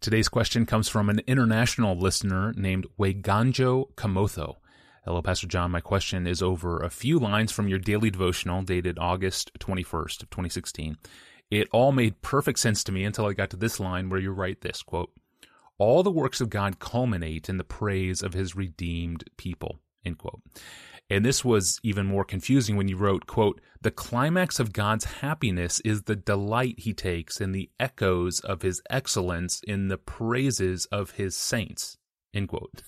Today's question comes from an international listener named Weganjo Kamotho. Hello, Pastor John. My question is over a few lines from your daily devotional dated August 21st of 2016. It all made perfect sense to me until I got to this line where you write this quote, all the works of God culminate in the praise of his redeemed people, end quote. And this was even more confusing when you wrote, quote, the climax of God's happiness is the delight he takes in the echoes of his excellence in the praises of his saints, end quote.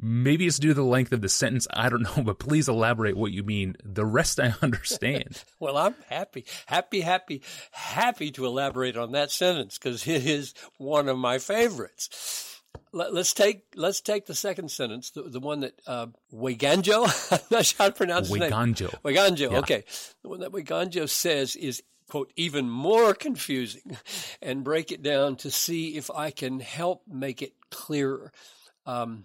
Maybe it's due to the length of the sentence. I don't know, but please elaborate what you mean. The rest I understand. well, I'm happy, happy, happy, happy to elaborate on that sentence because it is one of my favorites. Let, us take let's take the second sentence, the, the one that uh, Weganjo, I'm not sure how to pronounce his Weganjo. name. Weganjo. Yeah. Okay, the one that Weganjo says is quote even more confusing, and break it down to see if I can help make it clearer. Um,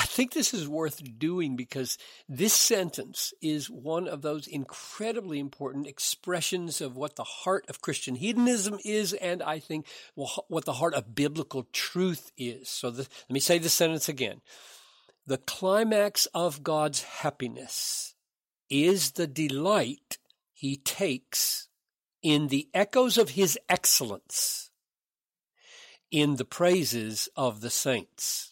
I think this is worth doing because this sentence is one of those incredibly important expressions of what the heart of Christian hedonism is, and I think what the heart of biblical truth is. So the, let me say the sentence again. The climax of God's happiness is the delight he takes in the echoes of his excellence in the praises of the saints.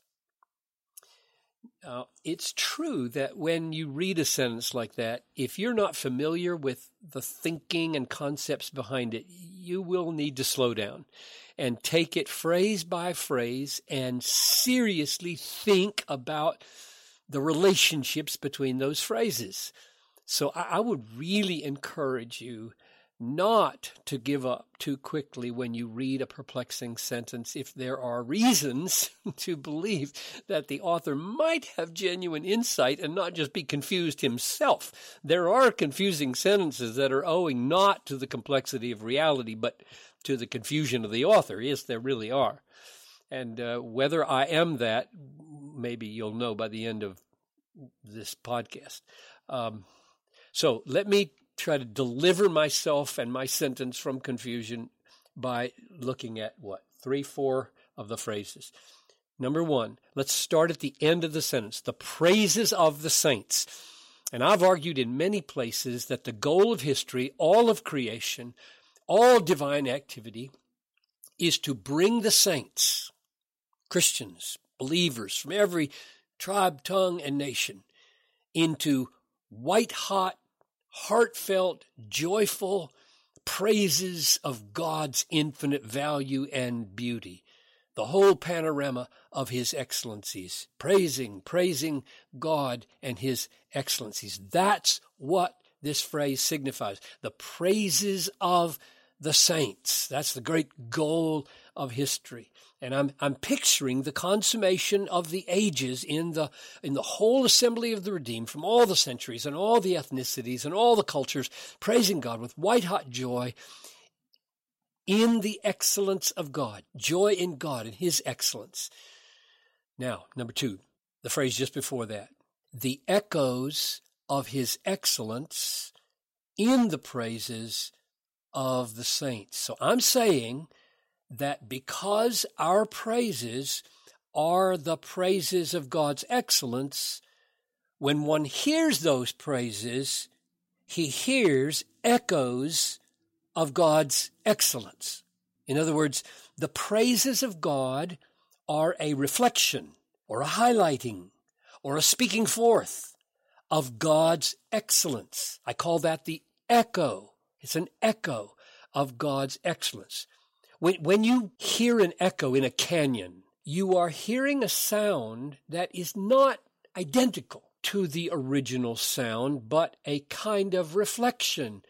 Uh, it's true that when you read a sentence like that, if you're not familiar with the thinking and concepts behind it, you will need to slow down and take it phrase by phrase and seriously think about the relationships between those phrases. So I, I would really encourage you not to give up too quickly when you read a perplexing sentence if there are reasons to believe that the author might have genuine insight and not just be confused himself. There are confusing sentences that are owing not to the complexity of reality, but to the confusion of the author. Yes, there really are. And uh, whether I am that, maybe you'll know by the end of this podcast. Um, so let me try to deliver myself and my sentence from confusion by looking at what? Three, four of the phrases. Number one, let's start at the end of the sentence the praises of the saints. And I've argued in many places that the goal of history, all of creation, all divine activity, is to bring the saints, Christians, believers from every tribe, tongue, and nation, into white hot heartfelt, joyful praises of God's infinite value and beauty. The whole panorama of his excellencies, praising, praising God and his excellencies. That's what this phrase signifies. The praises of the saints. That's the great goal of history. And I'm, I'm picturing the consummation of the ages in the, in the whole assembly of the redeemed from all the centuries and all the ethnicities and all the cultures, praising God with white hot joy in the excellence of God, joy in God and His excellence. Now, number two, the phrase just before that, the echoes of His excellence in the praises of the saints. So I'm saying that because our praises are the praises of God's excellence, when one hears those praises, he hears echoes of God's excellence. In other words, the praises of God are a reflection or a highlighting or a speaking forth of God's excellence. I call that the echo. It's an echo of God's excellence. When, when you hear an echo in a canyon, you are hearing a sound that is not identical to the original sound, but a kind of reflection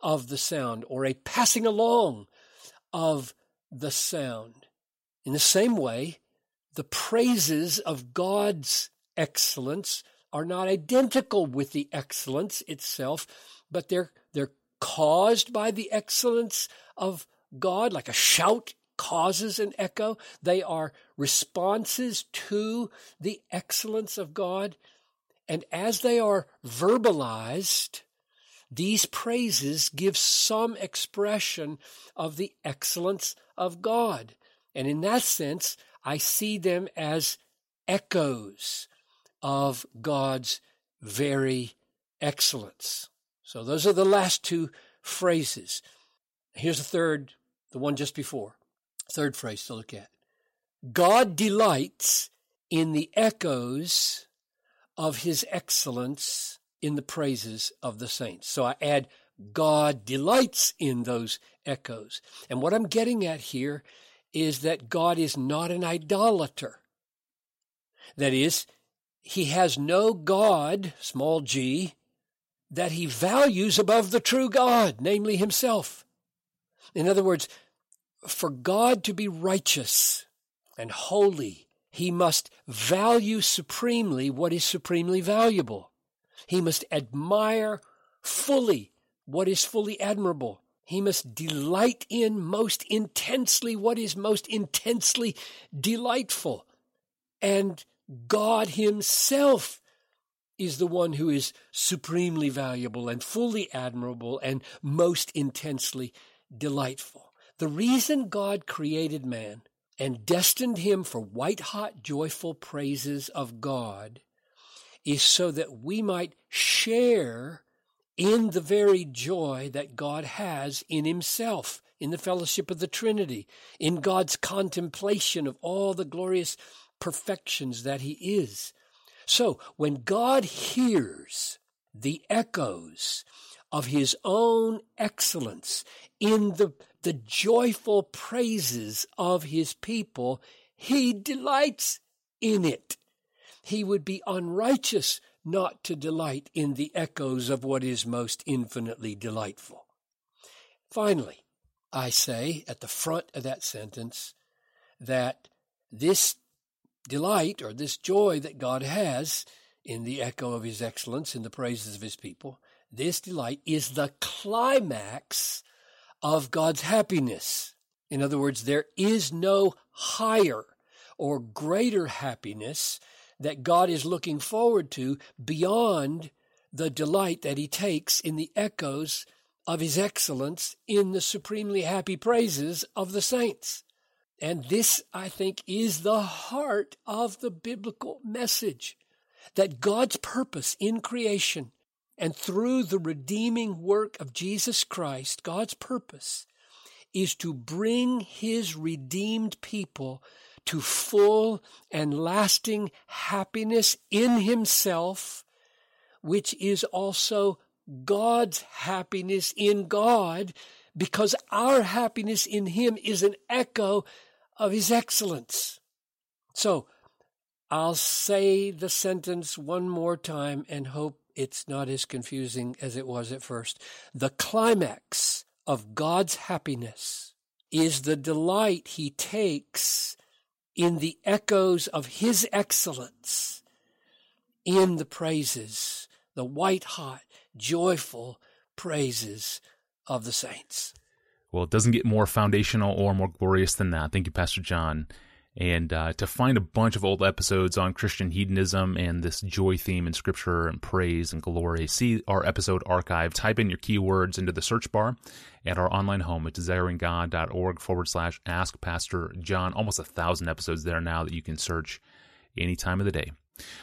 of the sound or a passing along of the sound. In the same way, the praises of God's excellence are not identical with the excellence itself, but they're, they're caused by the excellence of God, like a shout causes an echo. They are responses to the excellence of God. And as they are verbalized, these praises give some expression of the excellence of God. And in that sense, I see them as echoes of God's very excellence. So those are the last two phrases. Here's the third, the one just before. Third phrase to look at. God delights in the echoes of his excellence in the praises of the saints. So I add God delights in those echoes. And what I'm getting at here is that God is not an idolater. That is, he has no God, small g, that he values above the true God, namely himself. In other words, for God to be righteous and holy, he must value supremely what is supremely valuable. He must admire fully what is fully admirable. He must delight in most intensely what is most intensely delightful. And God Himself is the one who is supremely valuable and fully admirable and most intensely delightful. The reason God created man and destined him for white hot joyful praises of God is so that we might share in the very joy that God has in himself, in the fellowship of the Trinity, in God's contemplation of all the glorious perfections that he is. So when God hears the echoes of his own excellence in the, the joyful praises of his people, he delights in it. He would be unrighteous not to delight in the echoes of what is most infinitely delightful. Finally, I say at the front of that sentence that this delight or this joy that God has in the echo of his excellence in the praises of his people, this delight is the climax of God's happiness. In other words, there is no higher or greater happiness that God is looking forward to beyond the delight that he takes in the echoes of his excellence in the supremely happy praises of the saints. And this, I think, is the heart of the biblical message that God's purpose in creation and through the redeeming work of Jesus Christ, God's purpose is to bring his redeemed people to full and lasting happiness in himself, which is also God's happiness in God, because our happiness in him is an echo of his excellence. So, I'll say the sentence one more time and hope it's not as confusing as it was at first. The climax of God's happiness is the delight he takes in the echoes of his excellence in the praises, the white hot, joyful praises of the saints. Well, it doesn't get more foundational or more glorious than that. Thank you, Pastor John. And uh, to find a bunch of old episodes on Christian hedonism and this joy theme in Scripture and praise and glory, see our episode archive. Type in your keywords into the search bar at our online home at desiringgod.org forward slash ask Pastor John. Almost a thousand episodes there now that you can search any time of the day.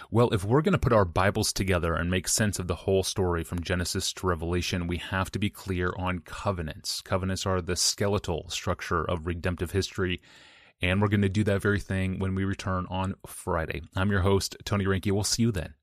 Well, if we're going to put our Bibles together and make sense of the whole story from Genesis to Revelation, we have to be clear on covenants. Covenants are the skeletal structure of redemptive history and we're going to do that very thing when we return on Friday. I'm your host, Tony Reinke. We'll see you then.